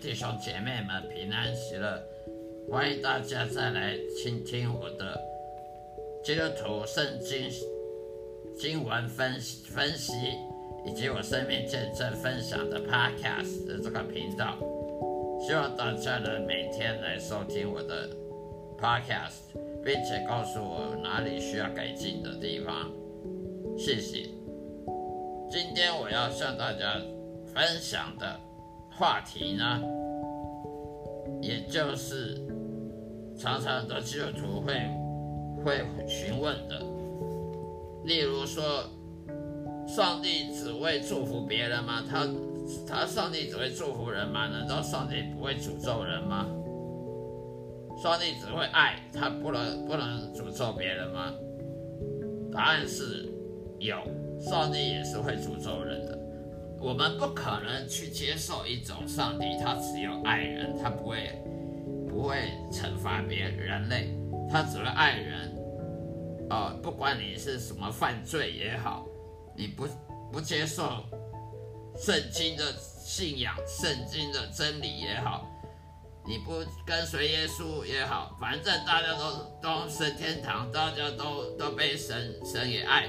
弟兄姐妹们平安喜乐，欢迎大家再来倾听我的基督徒圣经经文分分析，以及我生命见证分享的 Podcast 的这个频道。希望大家能每天来收听我的 Podcast，并且告诉我哪里需要改进的地方。谢谢。今天我要向大家。分享的话题呢，也就是常常的基督徒会会询问的，例如说，上帝只会祝福别人吗？他他上帝只会祝福人吗？难道上帝不会诅咒人吗？上帝只会爱他，不能不能诅咒别人吗？答案是有，上帝也是会诅咒人的。我们不可能去接受一种上帝，他只有爱人，他不会不会惩罚别人类，他只会爱人。哦，不管你是什么犯罪也好，你不不接受圣经的信仰、圣经的真理也好，你不跟随耶稣也好，反正大家都都升天堂，大家都都被神神也爱，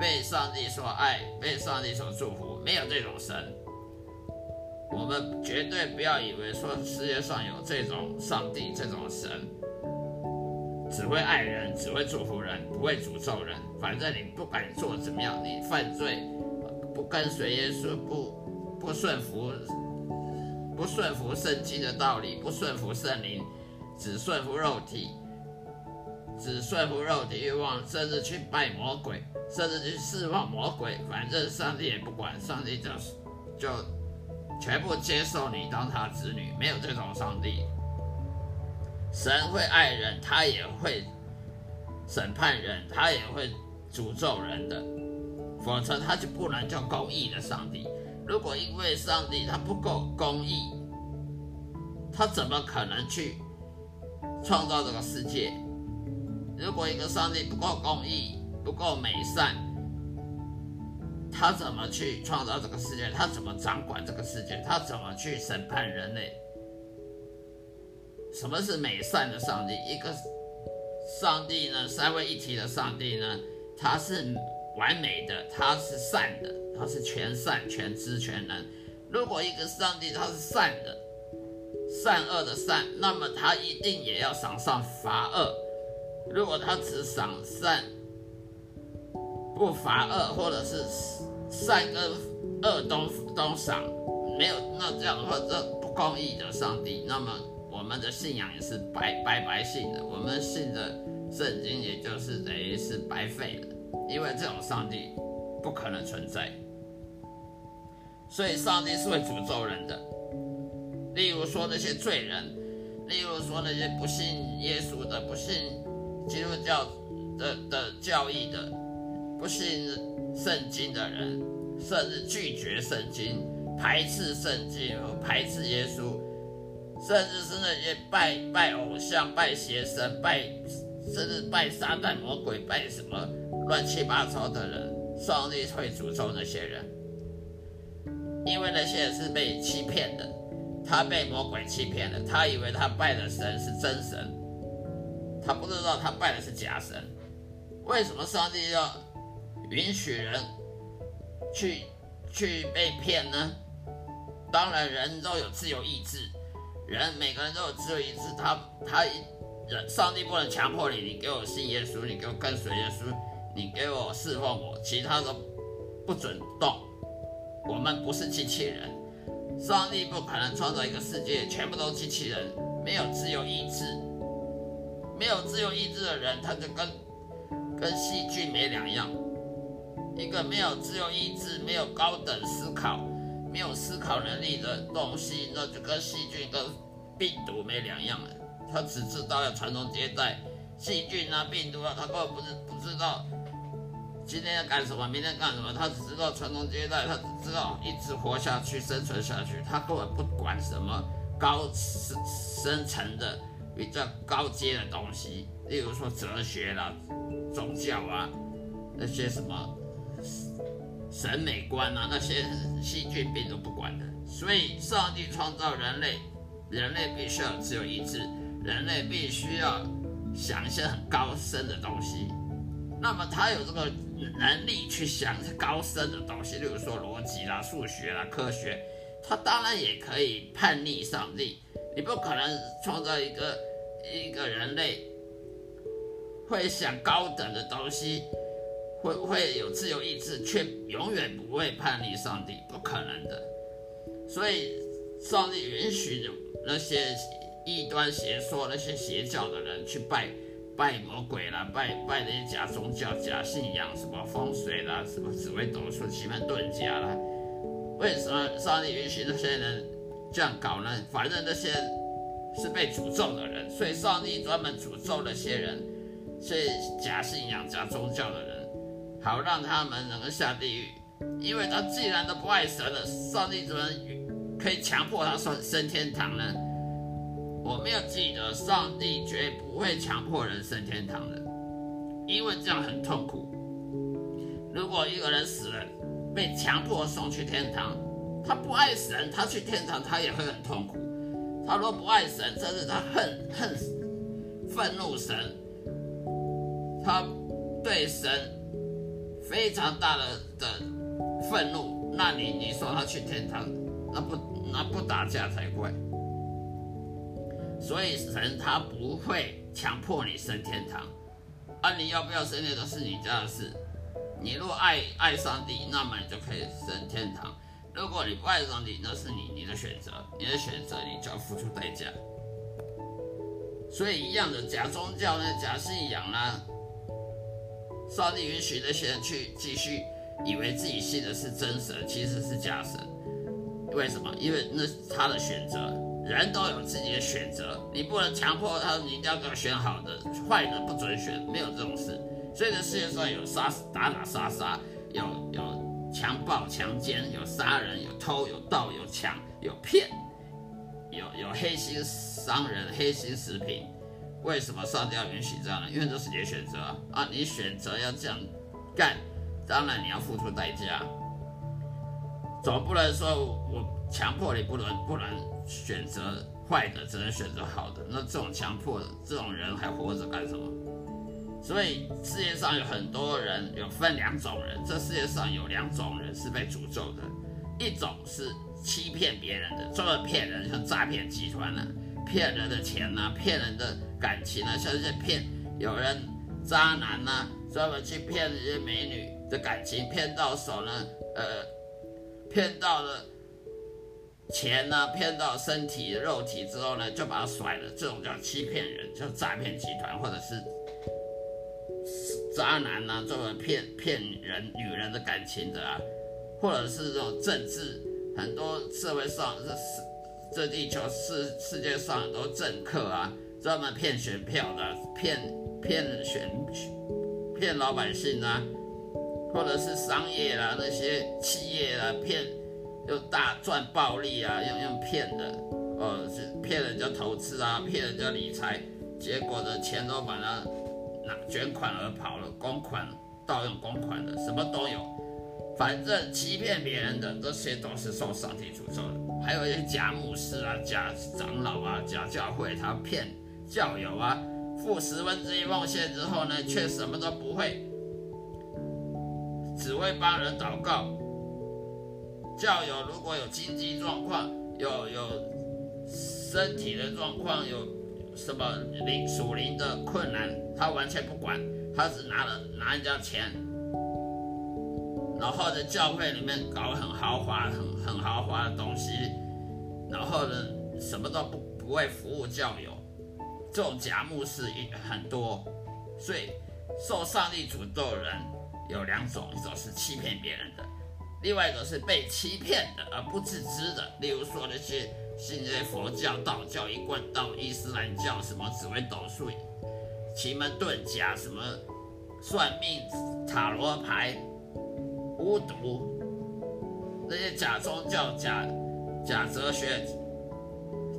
被上帝所爱，被上帝所祝福。没有这种神，我们绝对不要以为说世界上有这种上帝这种神，只会爱人，只会祝福人，不会诅咒人。反正你不管做怎么样，你犯罪，不跟随耶稣，不不顺服，不顺服圣经的道理，不顺服圣灵，只顺服肉体，只顺服肉体欲望，甚至去拜魔鬼。甚至去释放魔鬼，反正上帝也不管，上帝就就全部接受你当他子女，没有这种上帝。神会爱人，他也会审判人，他也会诅咒人的，否则他就不能叫公义的上帝。如果因为上帝他不够公义，他怎么可能去创造这个世界？如果一个上帝不够公义，不够美善，他怎么去创造这个世界？他怎么掌管这个世界？他怎么去审判人类？什么是美善的上帝？一个上帝呢？三位一体的上帝呢？他是完美的，他是善的，他是全善、全知、全能。如果一个上帝他是善的，善恶的善，那么他一定也要赏善罚恶。如果他只赏善，不罚恶，或者是善跟恶都都赏，没有那这样的话，这不公义的上帝，那么我们的信仰也是白白白信的，我们信的圣经也就是等于是白费了，因为这种上帝不可能存在，所以上帝是会诅咒人的。例如说那些罪人，例如说那些不信耶稣的、不信基督教的的教义的。不信圣经的人，甚至拒绝圣经、排斥圣经和、排斥耶稣，甚至是那些拜拜偶像、拜邪神、拜甚至拜撒旦魔鬼、拜什么乱七八糟的人，上帝会诅咒那些人，因为那些人是被欺骗的，他被魔鬼欺骗了，他以为他拜的神是真神，他不知道他拜的是假神，为什么上帝要？允许人去去被骗呢？当然，人都有自由意志，人每个人都有自由意志。他他人，上帝不能强迫你，你给我信耶稣，你给我跟随耶稣，你给我侍奉我，其他都不准动。我们不是机器人，上帝不可能创造一个世界全部都机器人，没有自由意志，没有自由意志的人，他就跟跟细菌没两样。一个没有自由意志、没有高等思考、没有思考能力的东西，那就跟细菌、跟病毒没两样了。他只知道要传宗接代，细菌啊、病毒啊，他根本不是不知道今天要干什么，明天干什么，他只知道传宗接代，他只知道一直活下去、生存下去，他根本不管什么高深深层的、比较高阶的东西，例如说哲学啦、宗教啊那些什么。审美观啊，那些细菌病都不管的。所以，上帝创造人类，人类必须要自由意志，人类必须要想一些很高深的东西。那么，他有这个能力去想高深的东西，例如说逻辑啦、数学啦、科学，他当然也可以叛逆上帝。你不可能创造一个一个人类会想高等的东西，会会有自由意志，却永远不会叛逆上帝，不可能的。所以，上帝允许那些异端邪说、那些邪教的人去拜拜魔鬼啦，拜拜那些假宗教、假信仰，什么风水啦，什么紫微斗数、奇门遁甲啦。为什么上帝允许那些人这样搞呢？反正那些是被诅咒的人，所以上帝专门诅咒那些人，是假信仰、假宗教的人，好让他们能够下地狱。因为他既然都不爱神了，上帝怎么？可以强迫他升升天堂呢？我没有记得，上帝绝不会强迫人升天堂的，因为这样很痛苦。如果一个人死了，被强迫送去天堂，他不爱神，他去天堂他也会很痛苦。他若不爱神，甚至他恨恨愤怒神，他对神非常大的的愤怒，那你你说他去天堂，那不？那不打架才怪，所以神他不会强迫你升天堂，啊，你要不要升天堂是你家的事。你若爱爱上帝，那么你就可以升天堂；如果你不爱上帝，那是你你的选择，你的选择你就要付出代价。所以一样的假宗教呢，假信仰呢，上帝允许那些人去继续以为自己信的是真神，其实是假神。为什么？因为那是他的选择，人都有自己的选择，你不能强迫他，你一定要给我选好的，坏的不准选，没有这种事。所以这世界上有杀打打杀杀，有有强暴强奸，有杀人，有偷有盗有抢有骗，有有黑心商人、黑心食品。为什么上帝要允许这样呢？因为这是你的选择啊，你选择要这样干，当然你要付出代价。总不能说我强迫你不能不能选择坏的，只能选择好的。那这种强迫的这种人还活着干什么？所以世界上有很多人，有分两种人。这世界上有两种人是被诅咒的，一种是欺骗别人的，专门骗人，像诈骗集团呢，骗人的钱呐，骗人的感情啊，像这些骗有人渣男呐，专门去骗这些美女的感情，骗到手呢，呃。骗到了钱呢，骗到身体肉体之后呢，就把他甩了。这种叫欺骗人，叫诈骗集团，或者是渣男呢，专门骗骗人女人的感情的啊，或者是这种政治，很多社会上这世这地球世世界上很多政客啊，专门骗选票的，骗骗选骗老百姓啊。或者是商业啦，那些企业啦，骗又大赚暴利啊，用用骗的，呃，是骗人家投资啊，骗人家理财，结果的钱都把它卷款而跑了，公款盗用公款的，什么都有，反正欺骗别人的这些都是受上帝诅咒的。还有一些假牧师啊、假长老啊、假教会，他骗教友啊，付十分之一奉献之后呢，却什么都不会。只会帮人祷告。教友如果有经济状况，有有身体的状况，有什么灵属灵的困难，他完全不管，他只拿了拿人家钱，然后在教会里面搞很豪华、很很豪华的东西，然后呢，什么都不不会服务教友，这种假牧师一很多，所以受上帝诅咒的人。有两种，一种是欺骗别人的，另外一个是被欺骗的而不自知的。例如说那些信这些佛教、道教、一贯道、伊斯兰教，什么紫微斗数、奇门遁甲，什么算命、塔罗牌、巫毒，那些假宗教、假假哲学、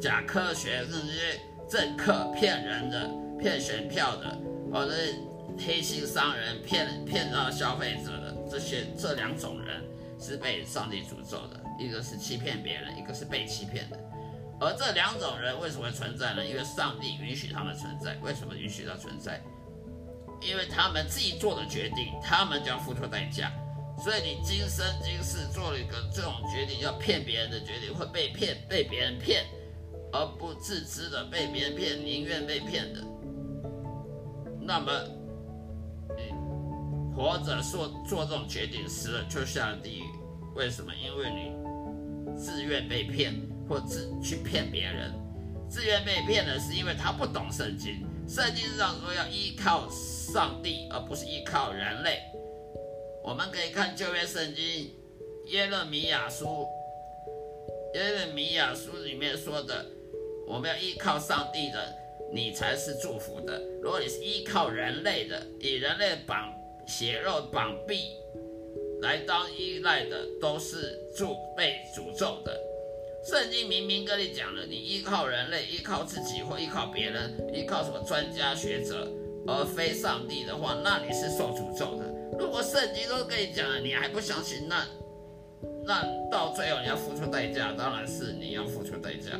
假科学，甚至些政客骗人的、骗选票的，或者。黑心商人骗骗到消费者的，这些这两种人是被上帝诅咒的，一个是欺骗别人，一个是被欺骗的。而这两种人为什么存在呢？因为上帝允许他们存在。为什么允许他存在？因为他们自己做的决定，他们就要付出代价。所以你今生今世做了一个这种决定，要骗别人的决定，会被骗，被别人骗，而不自知的被别人骗，宁愿被骗的。那么，活着做做这种决定，死了就下地狱。为什么？因为你自愿被骗，或自去骗别人。自愿被骗的是因为他不懂圣经。圣经上说要依靠上帝，而不是依靠人类。我们可以看旧约圣经耶勒米亚书，耶勒米亚书里面说的，我们要依靠上帝的。你才是祝福的。如果你是依靠人类的，以人类绑血肉绑臂来当依赖的，都是祝被诅咒的。圣经明明跟你讲了，你依靠人类、依靠自己或依靠别人、依靠什么专家学者，而非上帝的话，那你是受诅咒的。如果圣经都跟你讲了，你还不相信，那那到最后你要付出代价，当然是你要付出代价。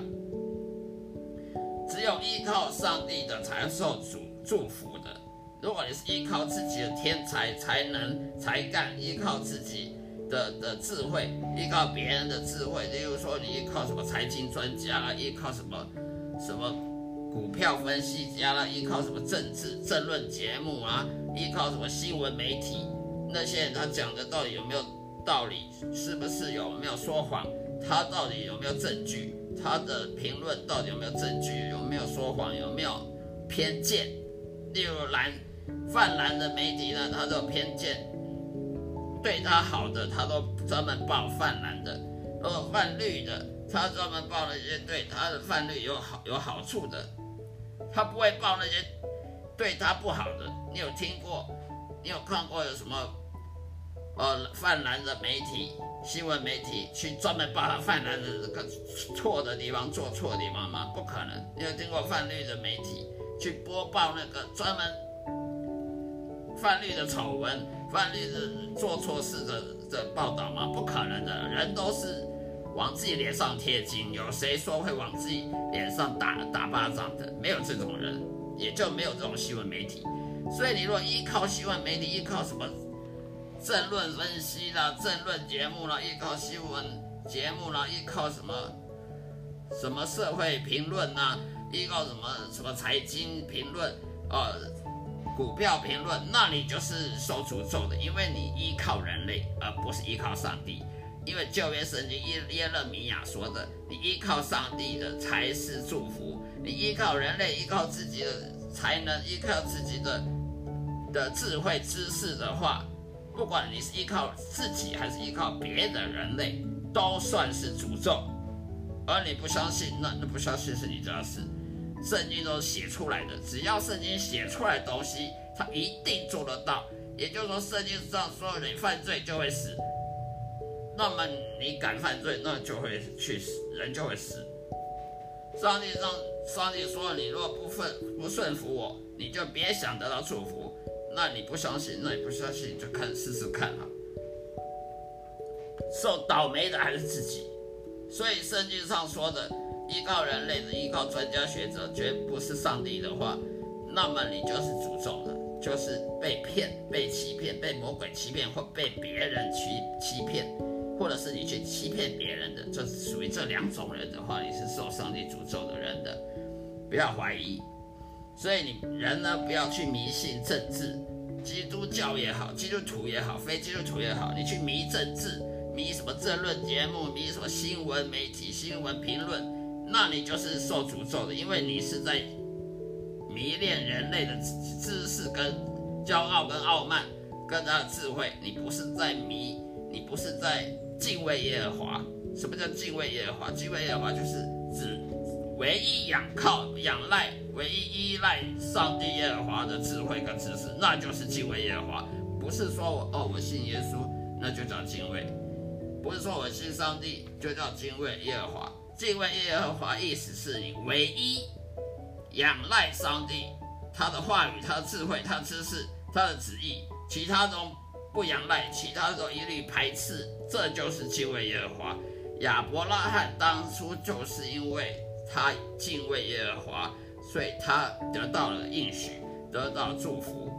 只有依靠上帝的才受主祝福的。如果你是依靠自己的天才、才能、才干，依靠自己的的智慧，依靠别人的智慧，例如说你依靠什么财经专家啦，依靠什么什么股票分析家啦，依靠什么政治政论节目啊，依靠什么新闻媒体，那些人他讲的到底有没有道理？是不是有没有说谎？他到底有没有证据？他的评论到底有没有证据？有没有说谎？有没有偏见？例如蓝泛蓝的媒体呢，他都有偏见，对他好的他都专门报泛蓝的；如果泛绿的，他专门报那些对他的泛绿有好有好处的，他不会报那些对他不好的。你有听过？你有看过有什么呃泛蓝的媒体？新闻媒体去专门报他泛蓝的这个错的地方、做错的地方吗？不可能。你有听过泛绿的媒体去播报那个专门泛绿的丑闻、泛绿的做错事的的报道吗？不可能的。人都是往自己脸上贴金，有谁说会往自己脸上打打巴掌的？没有这种人，也就没有这种新闻媒体。所以你若依靠新闻媒体，依靠什么？政论分析啦，政论节目啦，依靠新闻节目啦，依靠什么什么社会评论呐，依靠什么什么财经评论，呃，股票评论，那你就是受诅咒的，因为你依靠人类，而不是依靠上帝。因为旧约圣经耶耶勒米亚说的，你依靠上帝的才是祝福，你依靠人类，依靠自己的才能，依靠自己的的智慧知识的话。不管你是依靠自己还是依靠别的人类，都算是诅咒。而你不相信，那那不相信是你家事。圣经都写出来的，只要圣经写出来的东西，他一定做得到。也就是说，圣经上说你犯罪就会死，那么你敢犯罪，那就会去死，人就会死。上帝上上帝说，你若不顺不顺服我，你就别想得到祝福。那你不相信，那你不相信你就看试试看啊。受倒霉的还是自己，所以圣经上说的，依靠人类的，依靠专家学者，绝不是上帝的话，那么你就是诅咒的，就是被骗、被欺骗、被魔鬼欺骗，或被别人去欺骗，或者是你去欺骗别人的，这属于这两种人的话，你是受上帝诅咒的人的，不要怀疑。所以你人呢，不要去迷信政治，基督教也好，基督徒也好，非基督徒也好，你去迷政治，迷什么政论节目，迷什么新闻媒体、新闻评论，那你就是受诅咒的，因为你是在迷恋人类的知识、跟骄傲、跟傲慢、跟他的智慧，你不是在迷，你不是在敬畏耶和华。什么叫敬畏耶和华？敬畏耶和华就是指。唯一仰靠、仰赖、唯一依赖上帝耶和华的智慧跟知识，那就是敬畏耶和华。不是说我哦，我信耶稣，那就叫敬畏；不是说我信上帝，就叫敬畏耶和华。敬畏耶和华意思是你唯一仰赖上帝，他的话语、他的智慧、他的知识、他的旨意，其他都不仰赖，其他都一律排斥，这就是敬畏耶和华。亚伯拉罕当初就是因为他敬畏耶和华，所以他得到了应许，得到祝福。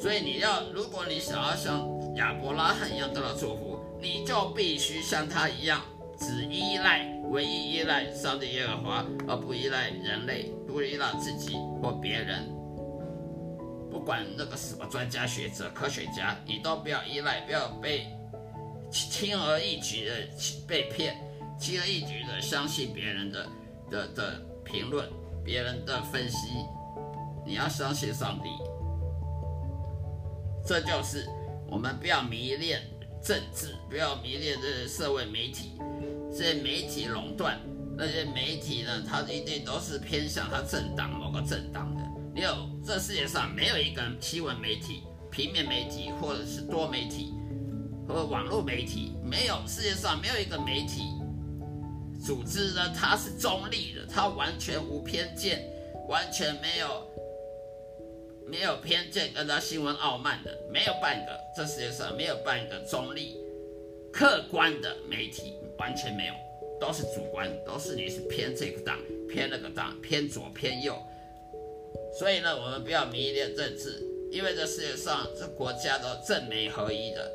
所以你要，如果你想要像亚伯拉罕一样得到祝福，你就必须像他一样，只依赖、唯一依赖上帝耶和华，而不依赖人类，不依赖自己或别人。不管那个什么专家学者、科学家，你都不要依赖，不要被轻而易举的被骗，轻而易举的相信别人的的的评论、别人的分析。你要相信上帝。这就是我们不要迷恋政治，不要迷恋这些社会媒体，这些媒体垄断，那些媒体呢，它一定都是偏向它政党某个政党的。没有，这世界上没有一个新闻媒体、平面媒体或者是多媒体和网络媒体，没有世界上没有一个媒体组织呢，它是中立的，它完全无偏见，完全没有没有偏见跟他新闻傲慢的，没有半个，这世界上没有半个中立、客观的媒体，完全没有，都是主观，都是你是偏这个党、偏那个党、偏左偏右。所以呢，我们不要迷恋政治，因为这世界上这国家都政媒合一的，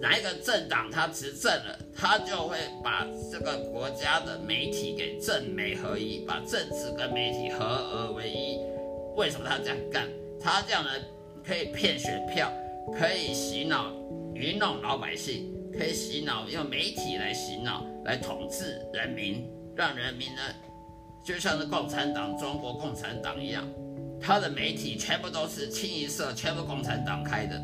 哪一个政党他执政了，他就会把这个国家的媒体给政媒合一，把政治跟媒体合而为一。为什么他这样干？他这样呢，可以骗选票，可以洗脑、愚弄老百姓，可以洗脑用媒体来洗脑，来统治人民，让人民呢。就像是共产党、中国共产党一样，他的媒体全部都是清一色，全部共产党开的，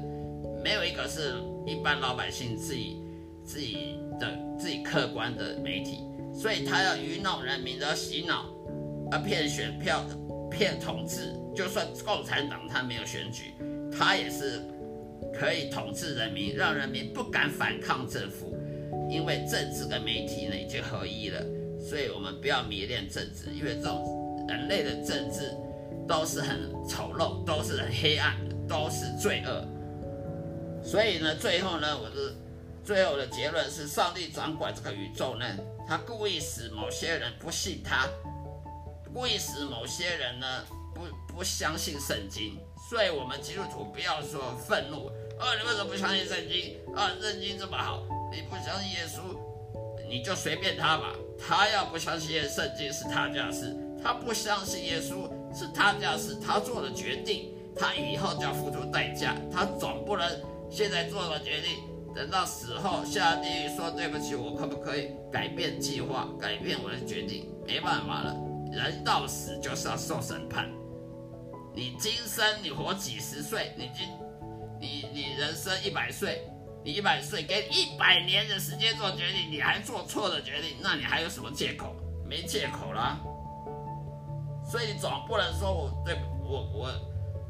没有一个是一般老百姓自己自己的自己客观的媒体。所以他要愚弄人民的洗脑，要骗选票、骗统治。就算共产党他没有选举，他也是可以统治人民，让人民不敢反抗政府，因为政治跟媒体呢已经合一了。所以我们不要迷恋政治，因为这种人类的政治都是很丑陋，都是很黑暗，都是罪恶。所以呢，最后呢，我的最后的结论是，上帝掌管这个宇宙呢，他故意使某些人不信他，故意使某些人呢不相信圣经。所以，我们基督徒不要说愤怒，啊，你为什么不相信圣经？啊，圣经这么好，你不相信耶稣，你就随便他吧。他要不相信圣经是他家事，他不相信耶稣是他家事，他做的决定，他以后就要付出代价。他总不能现在做了决定，等到死后下地狱说对不起，我可不可以改变计划，改变我的决定？没办法了，人到死就是要受审判。你今生你活几十岁，你今你你人生一百岁。你一百岁，给你一百年的时间做决定，你还做错的决定，那你还有什么借口？没借口了。所以你总不能说我对我我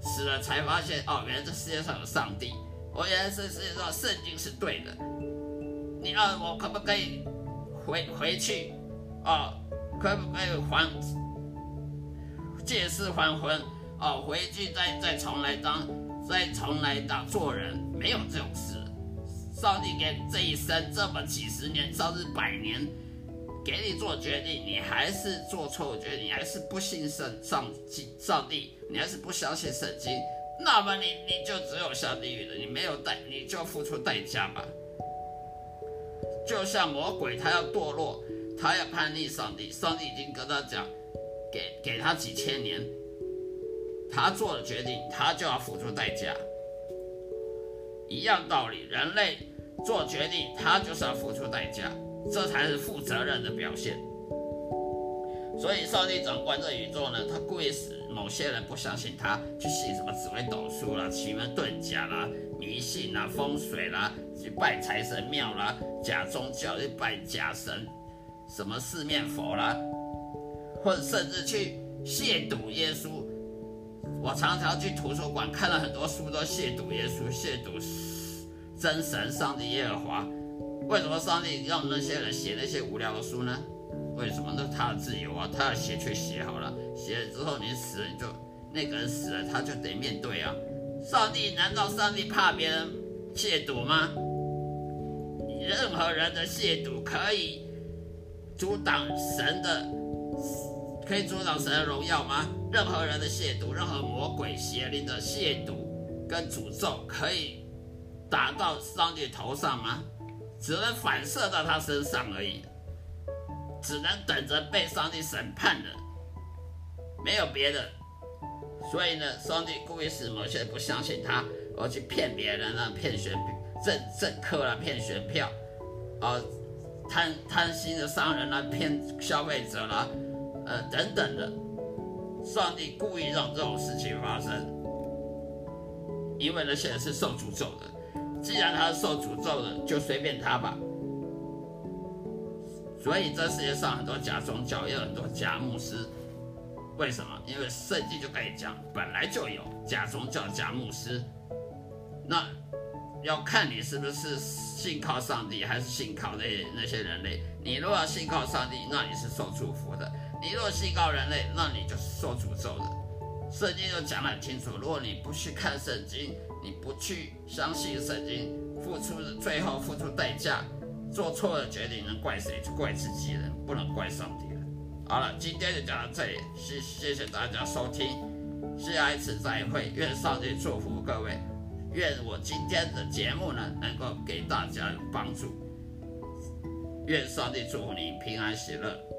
死了才发现哦，原来这世界上有上帝，我原来这世界上圣经是对的。你要我可不可以回回去？哦，可不可以还借尸还魂？哦，回去再再重来当再重来当做人？没有这种事。上帝给这一生这么几十年，甚至百年，给你做决定，你还是做错决定，你还是不信圣上上帝，你还是不相信圣经，那么你你就只有下地狱了，你没有代，你就付出代价吧。就像魔鬼，他要堕落，他要叛逆上帝，上帝已经跟他讲，给给他几千年，他做了决定，他就要付出代价。一样道理，人类。做决定，他就是要付出代价，这才是负责任的表现。所以，上帝掌管这宇宙呢，他故意使某些人不相信他，去信什么紫微斗数啦、奇门遁甲啦、迷信啦、风水啦，去拜财神庙啦、假宗教去拜假神，什么四面佛啦，或者甚至去亵渎耶稣。我常常去图书馆看了很多书，都亵渎耶稣，亵渎。真神上帝耶和华，为什么上帝让那些人写那些无聊的书呢？为什么？那他的自由啊，他要写去写好了，写了之后你死了你就那个人死了他就得面对啊。上帝难道上帝怕别人亵渎吗？任何人的亵渎可以阻挡神的，可以阻挡神的荣耀吗？任何人的亵渎，任何魔鬼邪灵的亵渎跟诅咒，可以打到上帝头上吗？只能反射到他身上而已，只能等着被上帝审判的，没有别的。所以呢，上帝故意使某些人不相信他，而去骗别人啊，骗选政政客啊，骗选票，啊，贪贪心的商人啦，骗消费者啦，呃，等等的。上帝故意让这种事情发生，因为那些人是受诅咒的。既然他是受诅咒的，就随便他吧。所以这世界上很多假宗教，也有很多假牧师。为什么？因为圣经就可以讲，本来就有假宗教、假牧师。那要看你是不是信靠上帝，还是信靠那那些人类。你若要信靠上帝，那你是受祝福的；你若信靠人类，那你就是受诅咒的。圣经就讲得很清楚，如果你不去看圣经，你不去相信圣经，付出最后付出代价，做错了决定，能怪谁？就怪自己人，不能怪上帝。好了，今天就讲到这里，谢谢谢大家收听，下一次再会，愿上帝祝福各位，愿我今天的节目呢能够给大家有帮助，愿上帝祝福你平安喜乐。